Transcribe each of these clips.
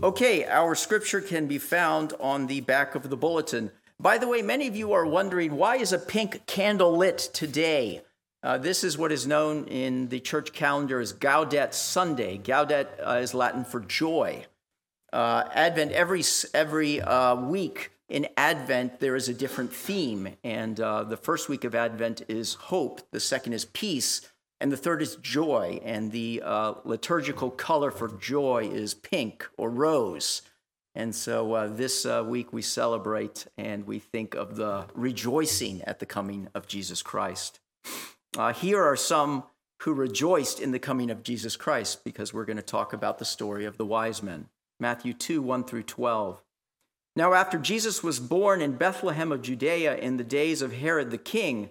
Okay, our scripture can be found on the back of the bulletin. By the way, many of you are wondering why is a pink candle lit today? Uh, this is what is known in the church calendar as Gaudete Sunday. Gaudete uh, is Latin for joy. Uh, Advent, every, every uh, week in Advent, there is a different theme. And uh, the first week of Advent is hope, the second is peace, and the third is joy. And the uh, liturgical color for joy is pink or rose. And so uh, this uh, week we celebrate and we think of the rejoicing at the coming of Jesus Christ. Uh, here are some who rejoiced in the coming of Jesus Christ because we're going to talk about the story of the wise men. Matthew 2 1 through 12. Now, after Jesus was born in Bethlehem of Judea in the days of Herod the king,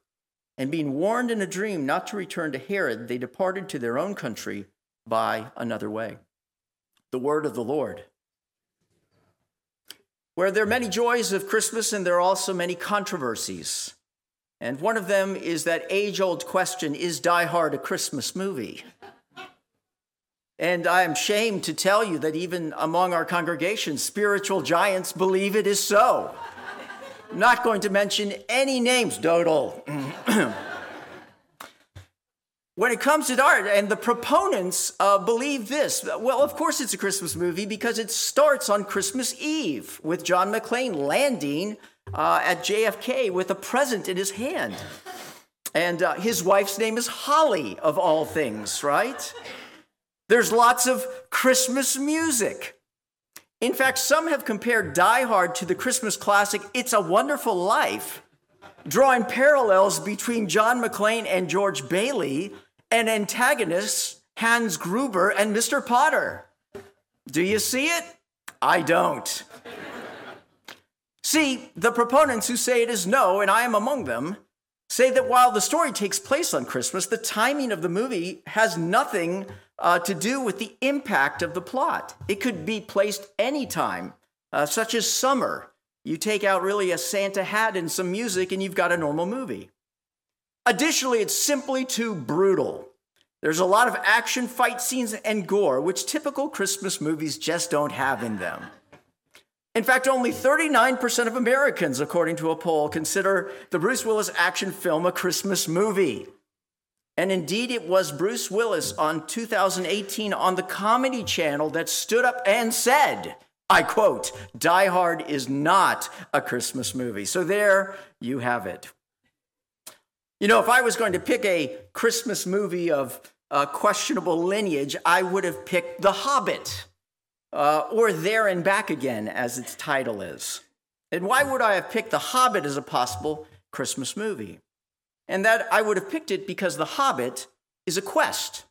And being warned in a dream not to return to Herod, they departed to their own country by another way. The word of the Lord. Where there are many joys of Christmas, and there are also many controversies. And one of them is that age old question is Die Hard a Christmas movie? And I am ashamed to tell you that even among our congregation, spiritual giants believe it is so. Not going to mention any names, Dodal. when it comes to art, and the proponents uh, believe this. Well, of course, it's a Christmas movie because it starts on Christmas Eve with John McClane landing uh, at JFK with a present in his hand. And uh, his wife's name is Holly, of all things, right? There's lots of Christmas music. In fact, some have compared Die Hard to the Christmas classic It's a Wonderful Life, drawing parallels between John McClane and George Bailey and antagonists Hans Gruber and Mr. Potter. Do you see it? I don't. see, the proponents who say it is no, and I am among them, say that while the story takes place on Christmas, the timing of the movie has nothing uh, to do with the impact of the plot. It could be placed anytime, uh, such as summer. You take out really a Santa hat and some music, and you've got a normal movie. Additionally, it's simply too brutal. There's a lot of action, fight scenes, and gore, which typical Christmas movies just don't have in them. In fact, only 39% of Americans, according to a poll, consider the Bruce Willis action film a Christmas movie. And indeed, it was Bruce Willis on 2018 on the Comedy Channel that stood up and said, I quote, Die Hard is not a Christmas movie. So there you have it. You know, if I was going to pick a Christmas movie of uh, questionable lineage, I would have picked The Hobbit, uh, or There and Back Again, as its title is. And why would I have picked The Hobbit as a possible Christmas movie? And that I would have picked it because The Hobbit is a quest.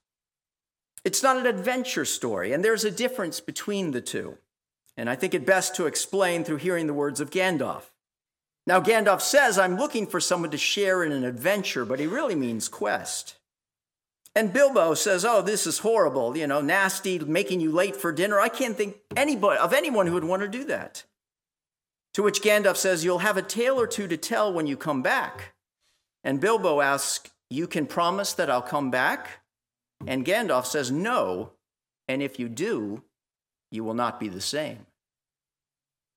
It's not an adventure story, and there's a difference between the two. And I think it best to explain through hearing the words of Gandalf. Now, Gandalf says, I'm looking for someone to share in an adventure, but he really means quest. And Bilbo says, Oh, this is horrible, you know, nasty, making you late for dinner. I can't think anybody, of anyone who would want to do that. To which Gandalf says, You'll have a tale or two to tell when you come back. And Bilbo asks, You can promise that I'll come back? And Gandalf says, No, and if you do, you will not be the same.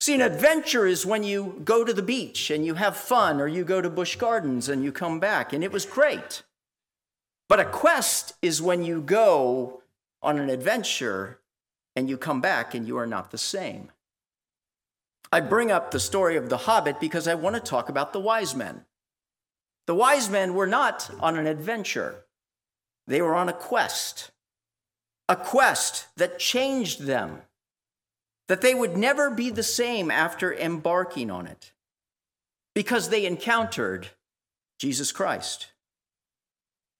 See, an adventure is when you go to the beach and you have fun, or you go to Busch Gardens and you come back, and it was great. But a quest is when you go on an adventure and you come back and you are not the same. I bring up the story of the Hobbit because I want to talk about the wise men. The wise men were not on an adventure, they were on a quest. A quest that changed them, that they would never be the same after embarking on it, because they encountered Jesus Christ.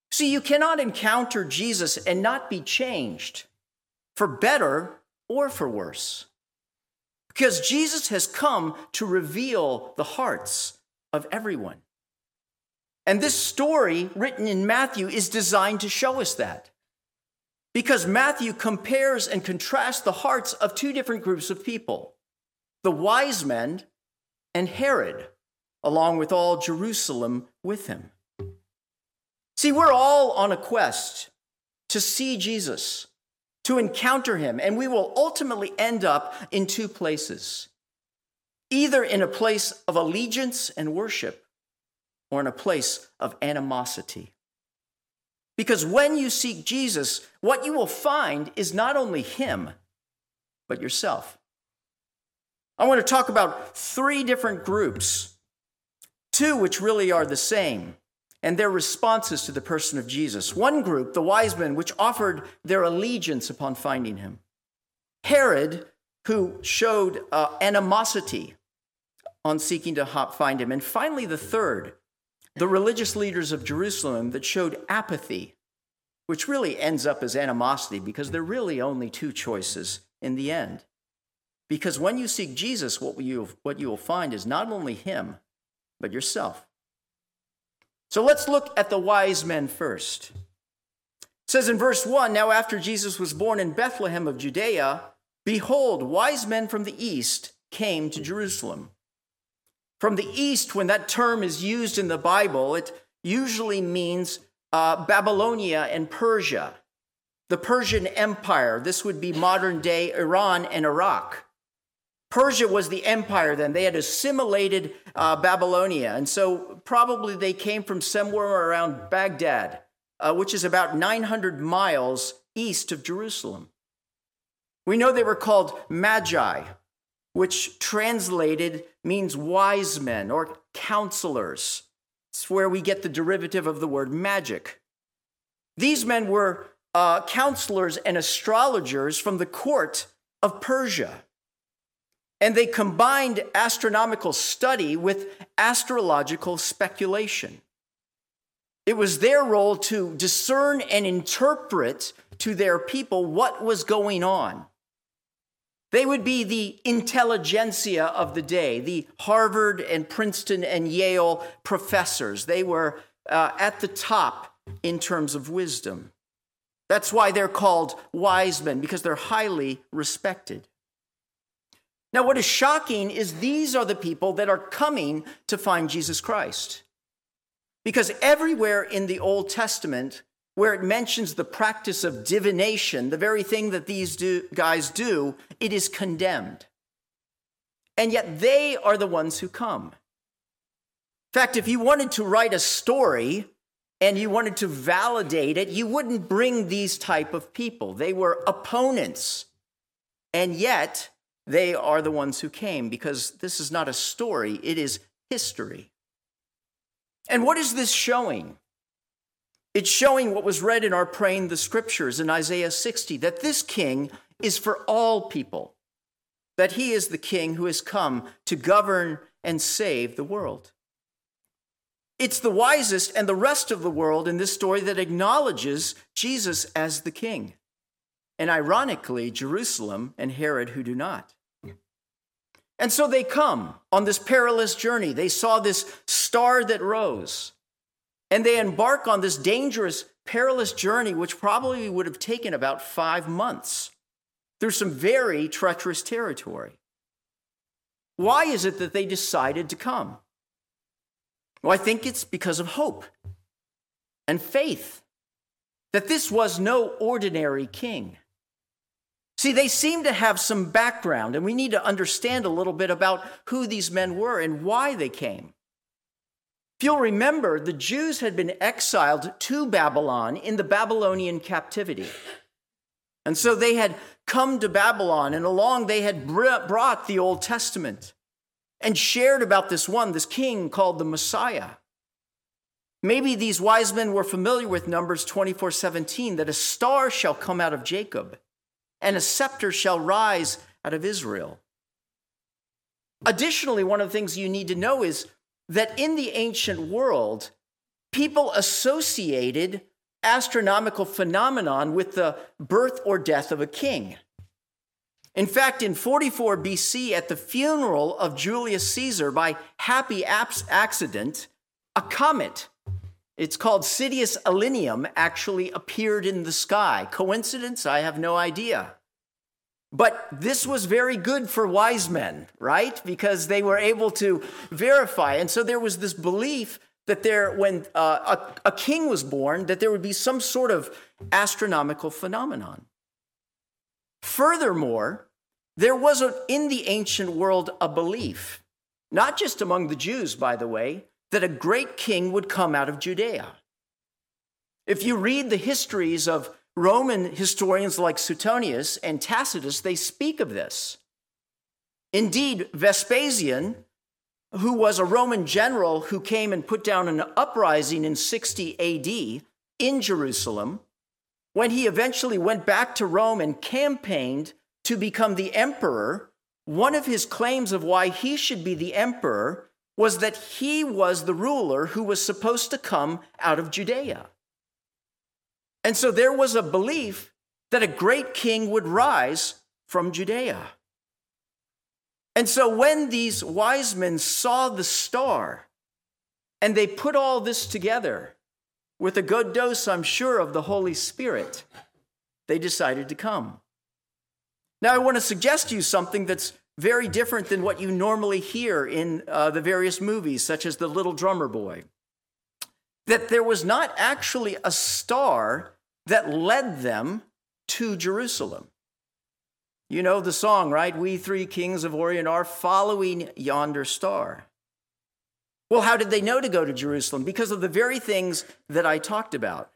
See, you cannot encounter Jesus and not be changed, for better or for worse. Because Jesus has come to reveal the hearts of everyone. And this story written in Matthew is designed to show us that. Because Matthew compares and contrasts the hearts of two different groups of people the wise men and Herod, along with all Jerusalem with him. See, we're all on a quest to see Jesus, to encounter him, and we will ultimately end up in two places either in a place of allegiance and worship or in a place of animosity. Because when you seek Jesus, what you will find is not only him, but yourself. I want to talk about three different groups, two which really are the same and their responses to the person of Jesus. One group, the wise men, which offered their allegiance upon finding him. Herod, who showed uh, animosity on seeking to find him. And finally, the third, the religious leaders of Jerusalem that showed apathy, which really ends up as animosity because there are really only two choices in the end. Because when you seek Jesus, what you, what you will find is not only him, but yourself. So let's look at the wise men first. It says in verse 1 Now, after Jesus was born in Bethlehem of Judea, behold, wise men from the east came to Jerusalem. From the east, when that term is used in the Bible, it usually means uh, Babylonia and Persia, the Persian Empire. This would be modern day Iran and Iraq. Persia was the empire then. They had assimilated uh, Babylonia. And so probably they came from somewhere around Baghdad, uh, which is about 900 miles east of Jerusalem. We know they were called magi, which translated means wise men or counselors. It's where we get the derivative of the word magic. These men were uh, counselors and astrologers from the court of Persia. And they combined astronomical study with astrological speculation. It was their role to discern and interpret to their people what was going on. They would be the intelligentsia of the day, the Harvard and Princeton and Yale professors. They were uh, at the top in terms of wisdom. That's why they're called wise men, because they're highly respected. Now, what is shocking is these are the people that are coming to find Jesus Christ. Because everywhere in the Old Testament, where it mentions the practice of divination, the very thing that these do, guys do, it is condemned. And yet they are the ones who come. In fact, if you wanted to write a story and you wanted to validate it, you wouldn't bring these type of people. They were opponents. And yet, they are the ones who came because this is not a story, it is history. And what is this showing? It's showing what was read in our praying the scriptures in Isaiah 60 that this king is for all people, that he is the king who has come to govern and save the world. It's the wisest and the rest of the world in this story that acknowledges Jesus as the king and ironically, Jerusalem and Herod who do not. And so they come on this perilous journey. They saw this star that rose, and they embark on this dangerous, perilous journey, which probably would have taken about five months through some very treacherous territory. Why is it that they decided to come? Well, I think it's because of hope and faith that this was no ordinary king. See, they seem to have some background, and we need to understand a little bit about who these men were and why they came. You'll remember, the Jews had been exiled to Babylon in the Babylonian captivity. And so they had come to Babylon, and along they had brought the Old Testament and shared about this one, this king called the Messiah. Maybe these wise men were familiar with Numbers 24 17, that a star shall come out of Jacob, and a scepter shall rise out of Israel. Additionally, one of the things you need to know is that in the ancient world, people associated astronomical phenomenon with the birth or death of a king. In fact, in 44 BC, at the funeral of Julius Caesar by happy accident, a comet, it's called Sidus Alenium, actually appeared in the sky. Coincidence? I have no idea. But this was very good for wise men, right? Because they were able to verify. And so there was this belief that there, when uh, a, a king was born, that there would be some sort of astronomical phenomenon. Furthermore, there was a, in the ancient world a belief, not just among the Jews, by the way, that a great king would come out of Judea. If you read the histories of Roman historians like Suetonius and Tacitus, they speak of this. Indeed, Vespasian, who was a Roman general who came and put down an uprising in 60 AD in Jerusalem, when he eventually went back to Rome and campaigned to become the emperor, one of his claims of why he should be the emperor was that he was the ruler who was supposed to come out of Judea. And so there was a belief that a great king would rise from Judea. And so when these wise men saw the star and they put all this together with a good dose, I'm sure, of the Holy Spirit, they decided to come. Now, I want to suggest to you something that's very different than what you normally hear in uh, the various movies, such as The Little Drummer Boy. That there was not actually a star that led them to Jerusalem. You know the song, right? We three kings of Orient are following yonder star. Well, how did they know to go to Jerusalem? Because of the very things that I talked about.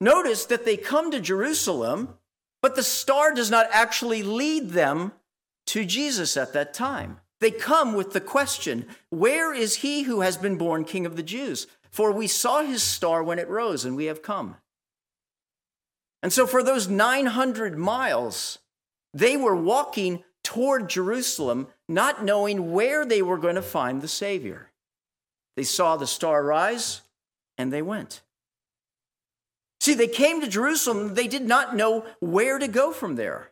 Notice that they come to Jerusalem, but the star does not actually lead them to Jesus at that time. They come with the question Where is he who has been born King of the Jews? For we saw his star when it rose, and we have come. And so, for those 900 miles, they were walking toward Jerusalem, not knowing where they were going to find the Savior. They saw the star rise, and they went. See, they came to Jerusalem, they did not know where to go from there.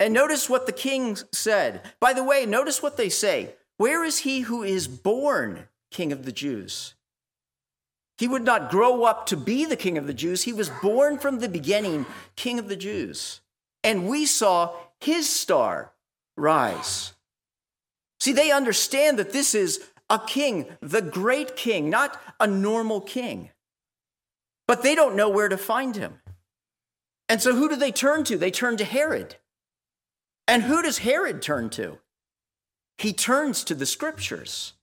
And notice what the king said. By the way, notice what they say Where is he who is born king of the Jews? He would not grow up to be the king of the Jews. He was born from the beginning, king of the Jews. And we saw his star rise. See, they understand that this is a king, the great king, not a normal king. But they don't know where to find him. And so who do they turn to? They turn to Herod. And who does Herod turn to? He turns to the scriptures.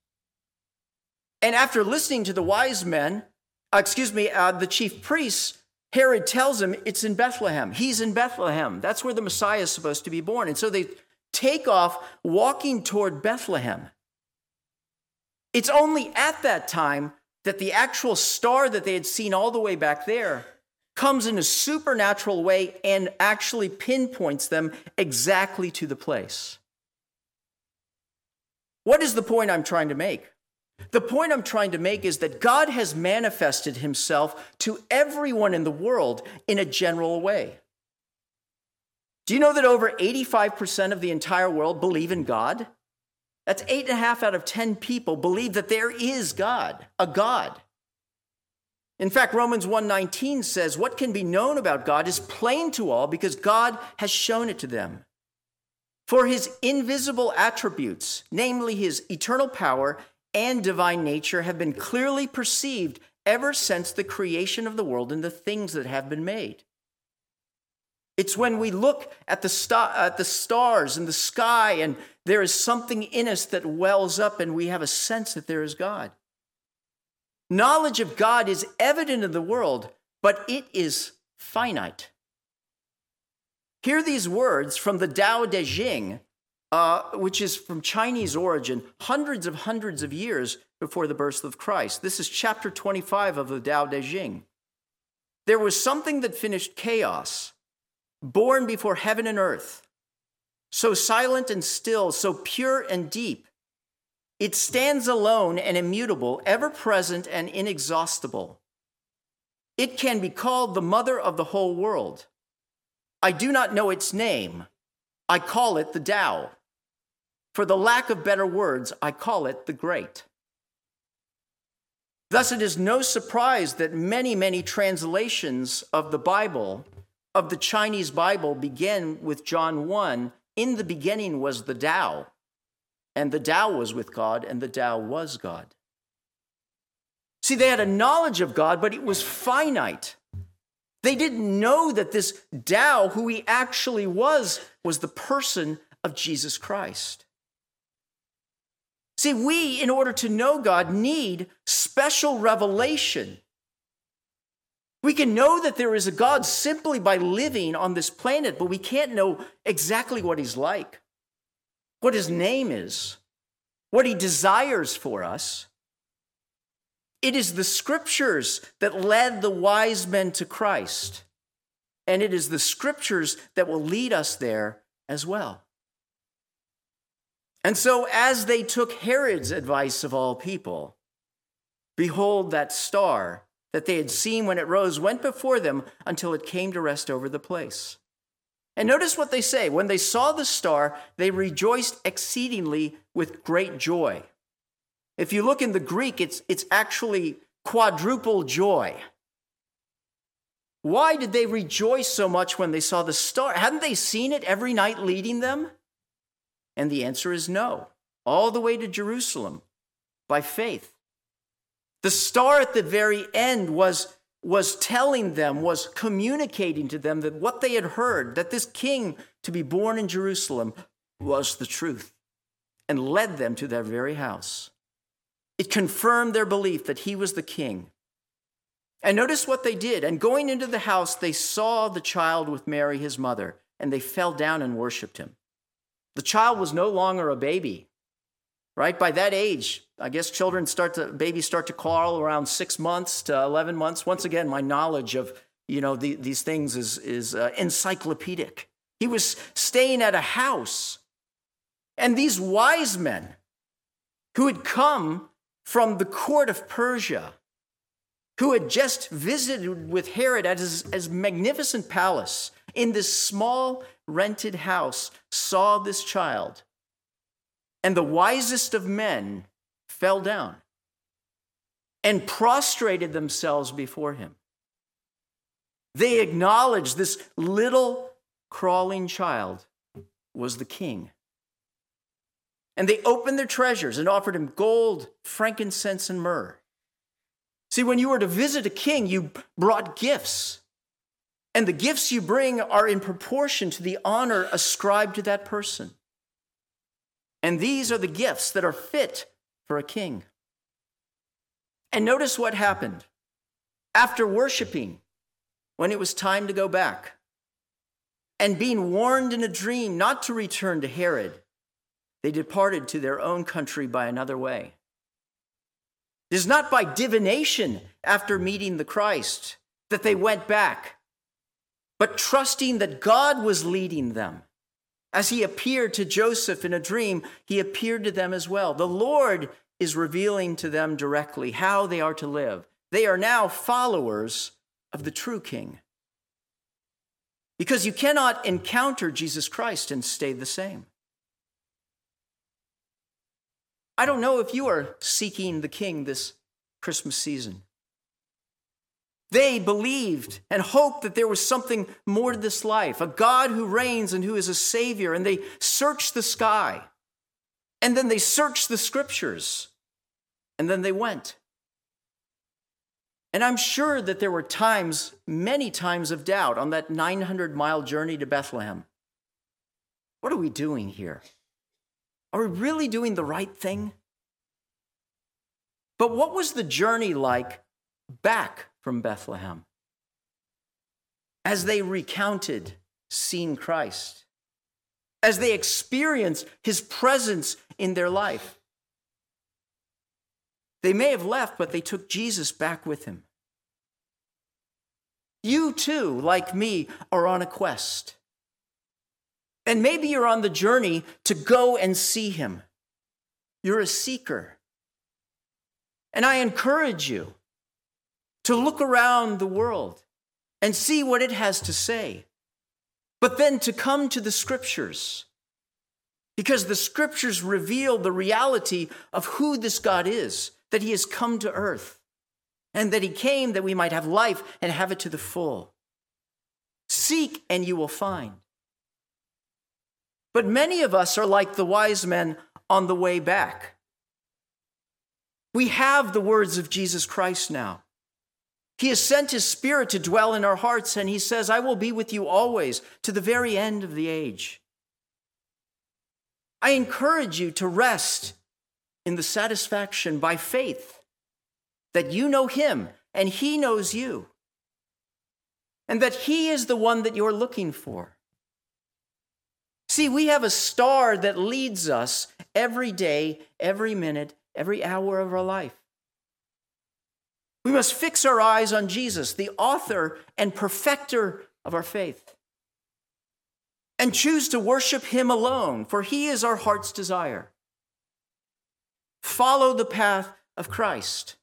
And after listening to the wise men, uh, excuse me, uh, the chief priests, Herod tells him it's in Bethlehem. He's in Bethlehem. That's where the Messiah is supposed to be born. And so they take off walking toward Bethlehem. It's only at that time that the actual star that they had seen all the way back there comes in a supernatural way and actually pinpoints them exactly to the place. What is the point I'm trying to make? The point I'm trying to make is that God has manifested himself to everyone in the world in a general way. Do you know that over 85% of the entire world believe in God? That's eight and a half out of 10 people believe that there is God, a God. In fact, Romans 1:19 says, "What can be known about God is plain to all because God has shown it to them." For his invisible attributes, namely his eternal power and divine nature, have been clearly perceived ever since the creation of the world and the things that have been made. It's when we look at the, star, at the stars and the sky and there is something in us that wells up and we have a sense that there is God. Knowledge of God is evident in the world, but it is finite. Hear these words from the Tao Te Ching, uh, which is from Chinese origin, hundreds of hundreds of years before the birth of Christ. This is chapter 25 of the Tao Te Ching. There was something that finished chaos, born before heaven and earth, so silent and still, so pure and deep. It stands alone and immutable, ever present and inexhaustible. It can be called the mother of the whole world. I do not know its name. I call it the Tao. For the lack of better words, I call it the Great. Thus, it is no surprise that many, many translations of the Bible, of the Chinese Bible, begin with John 1 In the beginning was the Tao, and the Tao was with God, and the Tao was God. See, they had a knowledge of God, but it was finite. They didn't know that this Tao, who he actually was, was the person of Jesus Christ. See, we, in order to know God, need special revelation. We can know that there is a God simply by living on this planet, but we can't know exactly what he's like, what his name is, what he desires for us. It is the scriptures that led the wise men to Christ, and it is the scriptures that will lead us there as well. And so, as they took Herod's advice of all people, behold, that star that they had seen when it rose went before them until it came to rest over the place. And notice what they say. When they saw the star, they rejoiced exceedingly with great joy. If you look in the Greek, it's, it's actually quadruple joy. Why did they rejoice so much when they saw the star? Hadn't they seen it every night leading them? And the answer is no, all the way to Jerusalem by faith. The star at the very end was, was telling them, was communicating to them that what they had heard, that this king to be born in Jerusalem was the truth, and led them to their very house. It confirmed their belief that he was the king. And notice what they did. And going into the house, they saw the child with Mary, his mother, and they fell down and worshiped him. The child was no longer a baby, right? By that age, I guess children start to, babies start to crawl around six months to 11 months. Once again, my knowledge of, you know, the, these things is, is uh, encyclopedic. He was staying at a house. And these wise men who had come from the court of Persia, who had just visited with Herod at his, his magnificent palace in this small rented house saw this child, and the wisest of men fell down and prostrated themselves before him. They acknowledged this little crawling child was the king. And they opened their treasures and offered him gold, frankincense, and myrrh. See, when you were to visit a king, you brought gifts. And the gifts you bring are in proportion to the honor ascribed to that person. And these are the gifts that are fit for a king. And notice what happened. After worshiping, when it was time to go back, and being warned in a dream not to return to Herod, they departed to their own country by another way. It is not by divination after meeting the Christ that they went back but trusting that God was leading them. As he appeared to Joseph in a dream, he appeared to them as well. The Lord is revealing to them directly how they are to live. They are now followers of the true King. Because you cannot encounter Jesus Christ and stay the same. I don't know if you are seeking the King this Christmas season. They believed and hoped that there was something more to this life, a God who reigns and who is a Savior. And they searched the sky. And then they searched the scriptures. And then they went. And I'm sure that there were times, many times of doubt on that 900 mile journey to Bethlehem. What are we doing here? Are we really doing the right thing? But what was the journey like back from Bethlehem? As they recounted seeing Christ, as they experienced his presence in their life. They may have left, but they took Jesus back with him. You too, like me, are on a quest. And maybe you're on the journey to go and see him. You're a seeker. And I encourage you to look around the world and see what it has to say, but then to come to the scriptures. Because the scriptures reveal the reality of who this God is, that he has come to earth, and that he came that we might have life and have it to the full. Seek and you will find. But many of us are like the wise men on the way back. We have the words of Jesus Christ now. He has sent his spirit to dwell in our hearts, and he says, I will be with you always to the very end of the age. I encourage you to rest in the satisfaction by faith that you know him and he knows you, and that he is the one that you're looking for. See, we have a star that leads us every day, every minute, every hour of our life. We must fix our eyes on Jesus, the author and perfecter of our faith, and choose to worship him alone, for he is our heart's desire. Follow the path of Christ.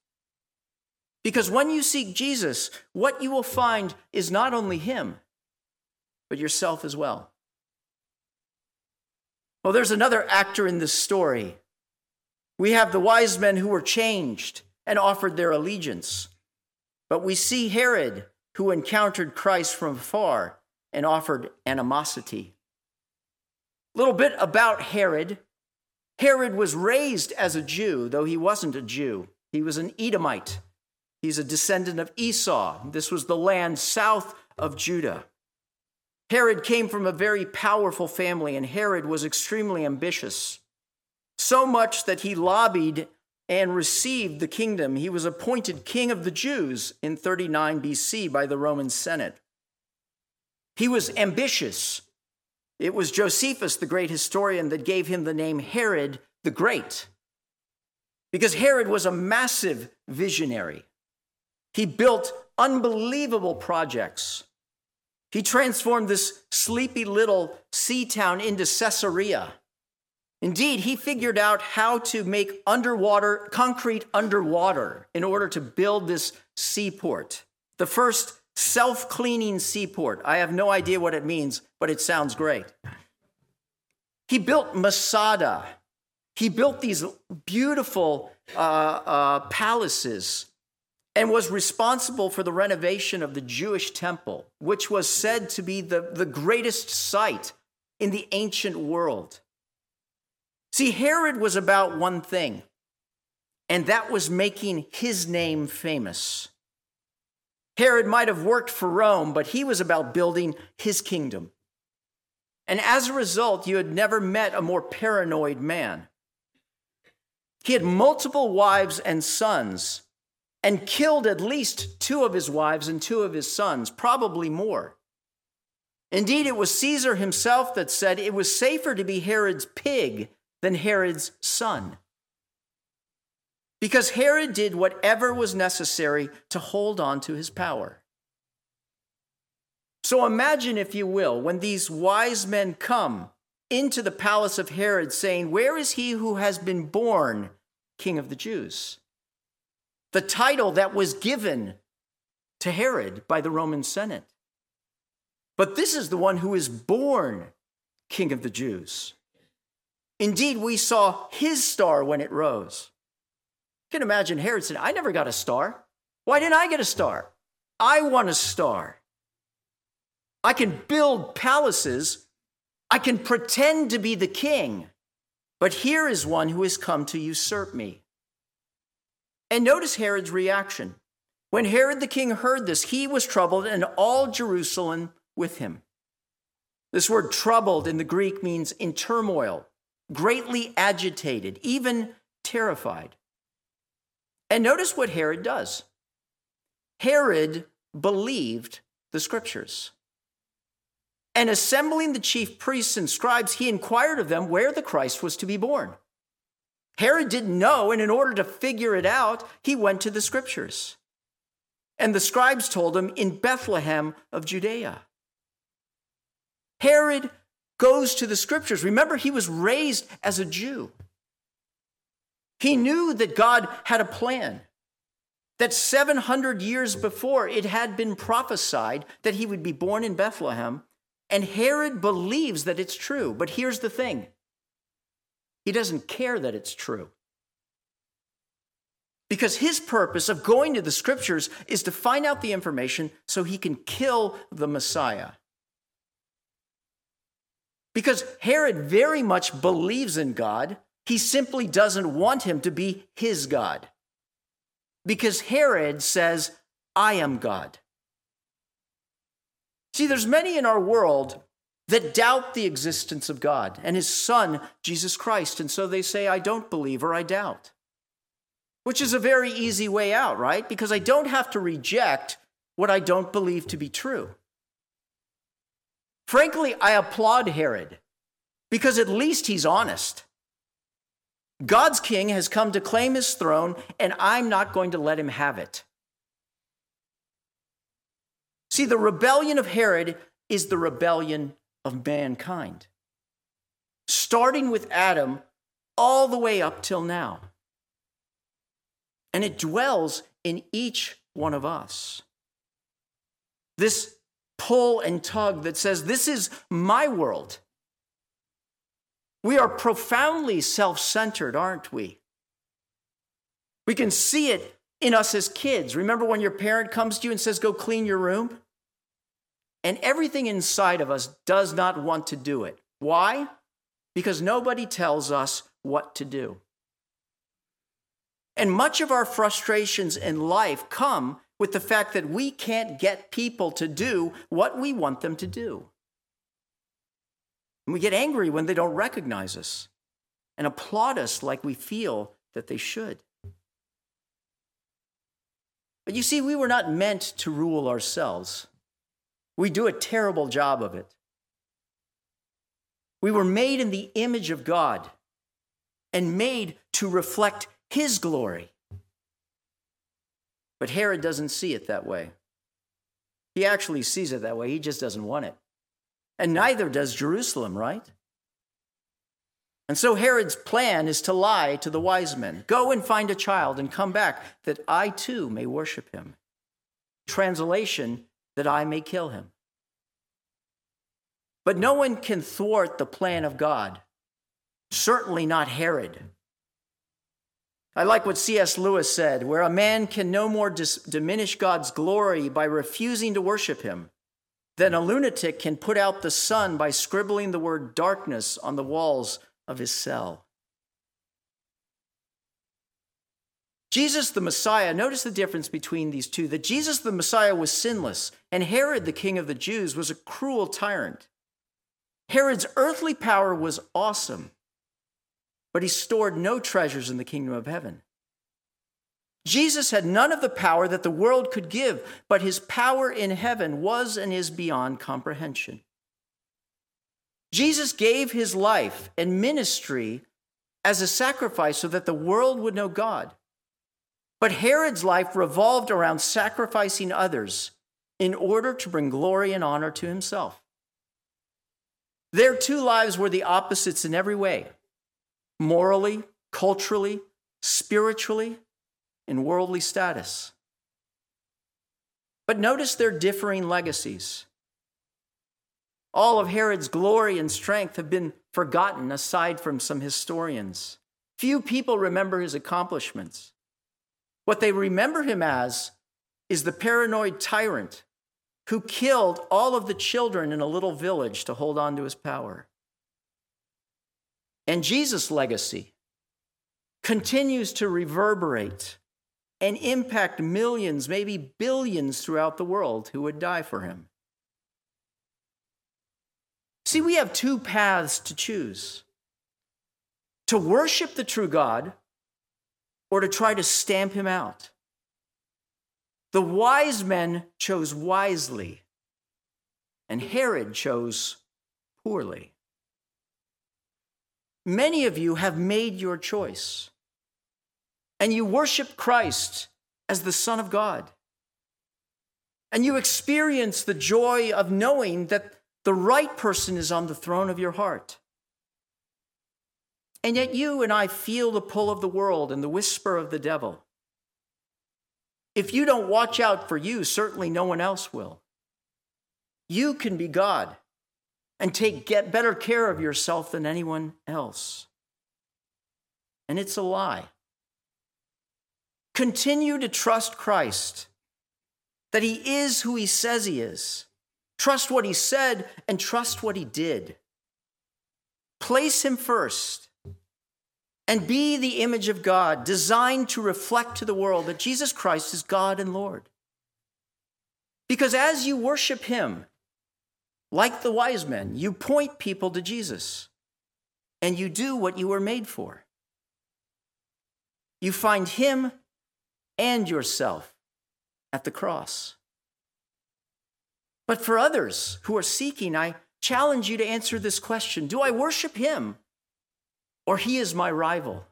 Because when you seek Jesus, what you will find is not only him, but yourself as well. Well, there's another actor in this story. We have the wise men who were changed and offered their allegiance. But we see Herod, who encountered Christ from afar and offered animosity. A little bit about Herod. Herod was raised as a Jew, though he wasn't a Jew. He was an Edomite. He's a descendant of Esau. This was the land south of Judah. Herod came from a very powerful family, and Herod was extremely ambitious, so much that he lobbied and received the kingdom. He was appointed king of the Jews in 39 BC by the Roman Senate. He was ambitious. It was Josephus, the great historian, that gave him the name Herod the Great, because Herod was a massive visionary. He built unbelievable projects. He transformed this sleepy little sea town into Caesarea. Indeed, he figured out how to make underwater, concrete underwater, in order to build this seaport. The first self cleaning seaport. I have no idea what it means, but it sounds great. He built Masada. He built these beautiful uh, uh, palaces and was responsible for the renovation of the Jewish temple, which was said to be the, the greatest site in the ancient world. See, Herod was about one thing, and that was making his name famous. Herod might have worked for Rome, but he was about building his kingdom. And as a result, you had never met a more paranoid man. He had multiple wives and sons and killed at least two of his wives and two of his sons, probably more. Indeed, it was Caesar himself that said it was safer to be Herod's pig than Herod's son. Because Herod did whatever was necessary to hold on to his power. So imagine, if you will, when these wise men come into the palace of Herod saying, Where is he who has been born king of the Jews? the title that was given to Herod by the Roman Senate. But this is the one who is born King of the Jews. Indeed, we saw his star when it rose. You can imagine Herod said, I never got a star. Why didn't I get a star? I want a star. I can build palaces. I can pretend to be the king. But here is one who has come to usurp me. And notice Herod's reaction. When Herod the king heard this, he was troubled, and all Jerusalem with him. This word troubled in the Greek means in turmoil, greatly agitated, even terrified. And notice what Herod does Herod believed the scriptures. And assembling the chief priests and scribes, he inquired of them where the Christ was to be born. Herod didn't know, and in order to figure it out, he went to the scriptures. And the scribes told him in Bethlehem of Judea. Herod goes to the scriptures. Remember, he was raised as a Jew. He knew that God had a plan, that 700 years before it had been prophesied that he would be born in Bethlehem. And Herod believes that it's true. But here's the thing he doesn't care that it's true. Because his purpose of going to the scriptures is to find out the information so he can kill the Messiah. Because Herod very much believes in God, he simply doesn't want him to be his God. Because Herod says, I am God. See, there's many in our world that doubt the existence of God and his son, Jesus Christ. And so they say, I don't believe or I doubt which is a very easy way out, right? Because I don't have to reject what I don't believe to be true. Frankly, I applaud Herod because at least he's honest. God's king has come to claim his throne, and I'm not going to let him have it. See, the rebellion of Herod is the rebellion of mankind, starting with Adam all the way up till now and it dwells in each one of us. This pull and tug that says, This is my world. We are profoundly self centered, aren't we? We can see it in us as kids. Remember when your parent comes to you and says, Go clean your room? And everything inside of us does not want to do it. Why? Because nobody tells us what to do. And much of our frustrations in life come with the fact that we can't get people to do what we want them to do. And we get angry when they don't recognize us and applaud us like we feel that they should. But you see, we were not meant to rule ourselves. We do a terrible job of it. We were made in the image of God and made to reflect his glory. But Herod doesn't see it that way. He actually sees it that way, he just doesn't want it. And neither does Jerusalem, right? And so Herod's plan is to lie to the wise men Go and find a child and come back, that I too may worship him. Translation, that I may kill him. But no one can thwart the plan of God, certainly not Herod. I like what C.S. Lewis said where a man can no more dis- diminish God's glory by refusing to worship him than a lunatic can put out the sun by scribbling the word darkness on the walls of his cell. Jesus the Messiah, notice the difference between these two that Jesus the Messiah was sinless, and Herod, the king of the Jews, was a cruel tyrant. Herod's earthly power was awesome but he stored no treasures in the kingdom of heaven. Jesus had none of the power that the world could give, but his power in heaven was and is beyond comprehension. Jesus gave his life and ministry as a sacrifice so that the world would know God. But Herod's life revolved around sacrificing others in order to bring glory and honor to himself. Their two lives were the opposites in every way morally, culturally, spiritually, and worldly status. But notice their differing legacies. All of Herod's glory and strength have been forgotten aside from some historians. Few people remember his accomplishments. What they remember him as is the paranoid tyrant who killed all of the children in a little village to hold on to his power. And Jesus' legacy continues to reverberate and impact millions, maybe billions throughout the world who would die for him. See, we have two paths to choose to worship the true God or to try to stamp him out. The wise men chose wisely, and Herod chose poorly. Many of you have made your choice, and you worship Christ as the Son of God. And you experience the joy of knowing that the right person is on the throne of your heart. And yet, you and I feel the pull of the world and the whisper of the devil. If you don't watch out for you, certainly no one else will. You can be God and take get better care of yourself than anyone else. And it's a lie. Continue to trust Christ, that he is who he says he is. Trust what he said and trust what he did. Place him first and be the image of God, designed to reflect to the world that Jesus Christ is God and Lord. Because as you worship him, like the wise men, you point people to Jesus and you do what you were made for. You find him and yourself at the cross. But for others who are seeking, I challenge you to answer this question Do I worship him or he is my rival?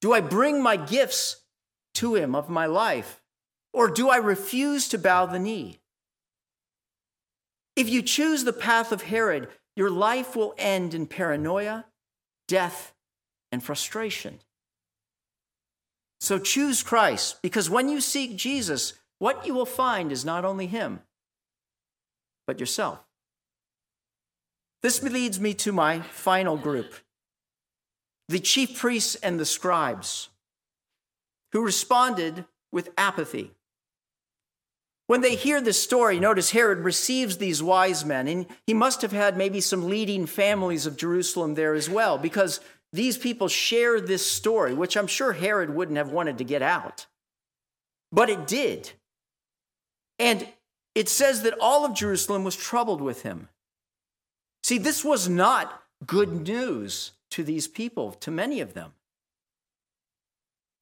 Do I bring my gifts to him of my life or do I refuse to bow the knee? If you choose the path of Herod, your life will end in paranoia, death, and frustration. So choose Christ, because when you seek Jesus, what you will find is not only Him, but yourself. This leads me to my final group the chief priests and the scribes, who responded with apathy. When they hear this story, notice Herod receives these wise men, and he must have had maybe some leading families of Jerusalem there as well, because these people share this story, which I'm sure Herod wouldn't have wanted to get out. But it did. And it says that all of Jerusalem was troubled with him. See, this was not good news to these people, to many of them.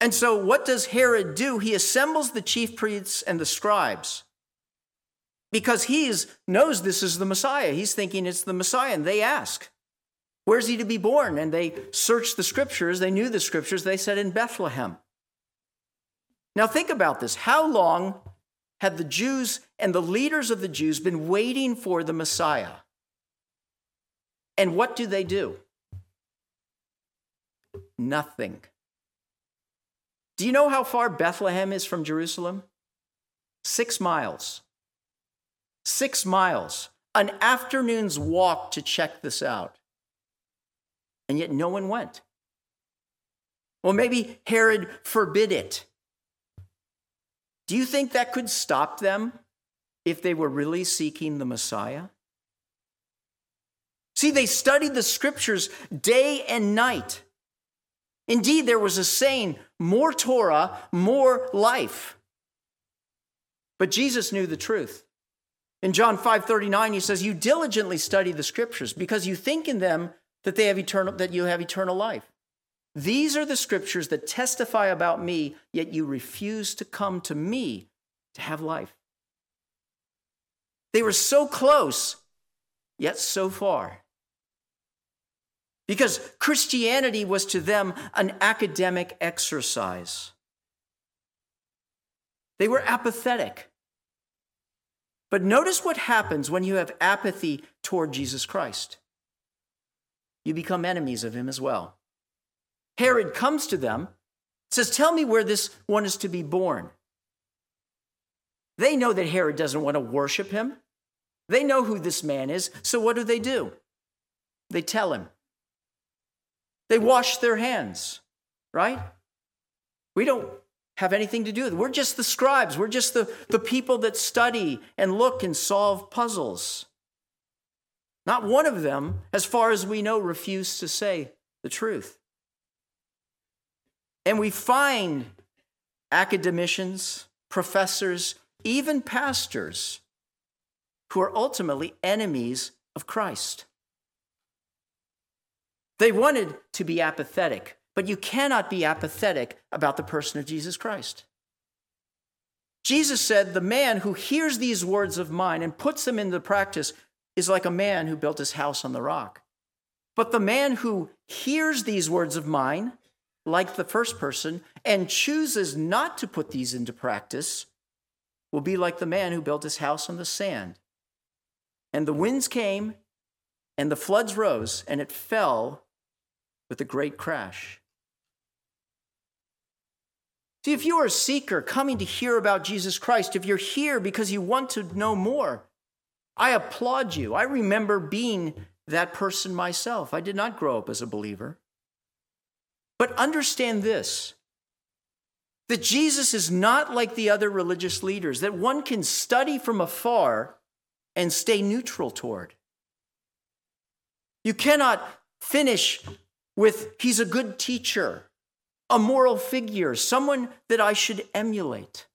And so, what does Herod do? He assembles the chief priests and the scribes because he knows this is the Messiah. He's thinking it's the Messiah. And they ask, Where's he to be born? And they searched the scriptures. They knew the scriptures. They said, In Bethlehem. Now, think about this. How long had the Jews and the leaders of the Jews been waiting for the Messiah? And what do they do? Nothing. Do you know how far Bethlehem is from Jerusalem? Six miles. Six miles. An afternoon's walk to check this out. And yet no one went. Well, maybe Herod forbid it. Do you think that could stop them if they were really seeking the Messiah? See, they studied the scriptures day and night. Indeed, there was a saying more Torah, more life. But Jesus knew the truth. In John 5:39 he says you diligently study the scriptures because you think in them that they have eternal that you have eternal life. These are the scriptures that testify about me, yet you refuse to come to me to have life. They were so close, yet so far because Christianity was to them an academic exercise. They were apathetic. But notice what happens when you have apathy toward Jesus Christ. You become enemies of him as well. Herod comes to them, says, Tell me where this one is to be born. They know that Herod doesn't want to worship him. They know who this man is. So what do they do? They tell him. They wash their hands, right? We don't have anything to do with it. We're just the scribes. We're just the, the people that study and look and solve puzzles. Not one of them, as far as we know, refused to say the truth. And we find academicians, professors, even pastors who are ultimately enemies of Christ. They wanted to be apathetic, but you cannot be apathetic about the person of Jesus Christ. Jesus said, The man who hears these words of mine and puts them into practice is like a man who built his house on the rock. But the man who hears these words of mine, like the first person, and chooses not to put these into practice, will be like the man who built his house on the sand. And the winds came, and the floods rose, and it fell with a great crash. See, if you are a seeker coming to hear about Jesus Christ, if you're here because you want to know more, I applaud you. I remember being that person myself. I did not grow up as a believer. But understand this that Jesus is not like the other religious leaders, that one can study from afar and stay neutral toward. You cannot finish with, he's a good teacher, a moral figure, someone that I should emulate.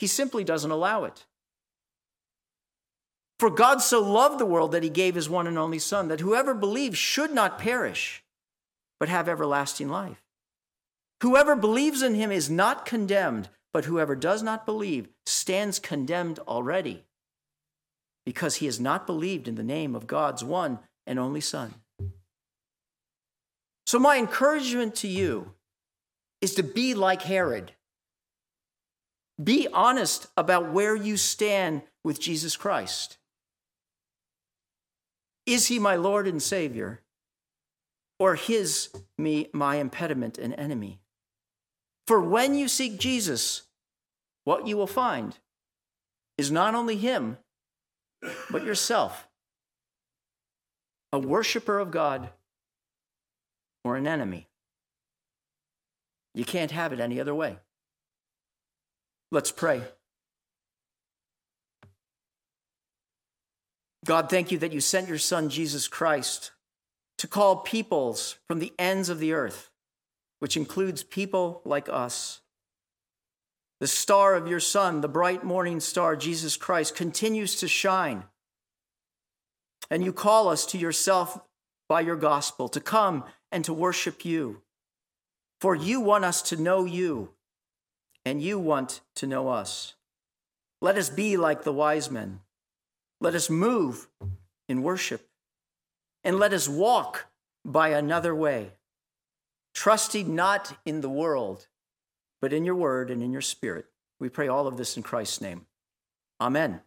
He simply doesn't allow it. For God so loved the world that he gave his one and only Son, that whoever believes should not perish, but have everlasting life. Whoever believes in him is not condemned, but whoever does not believe stands condemned already, because he has not believed in the name of God's one and only Son. So, my encouragement to you is to be like Herod. Be honest about where you stand with Jesus Christ. Is he my Lord and Savior? Or his me my impediment and enemy? For when you seek Jesus, what you will find is not only him, but yourself, a worshiper of God or an enemy. You can't have it any other way. Let's pray. God, thank you that you sent your Son, Jesus Christ, to call peoples from the ends of the earth, which includes people like us. The star of your Son, the bright morning star, Jesus Christ, continues to shine. And you call us to yourself by your gospel to come and to worship you. For you want us to know you, and you want to know us. Let us be like the wise men let us move in worship and let us walk by another way, trusting not in the world, but in your word and in your spirit. We pray all of this in Christ's name. Amen.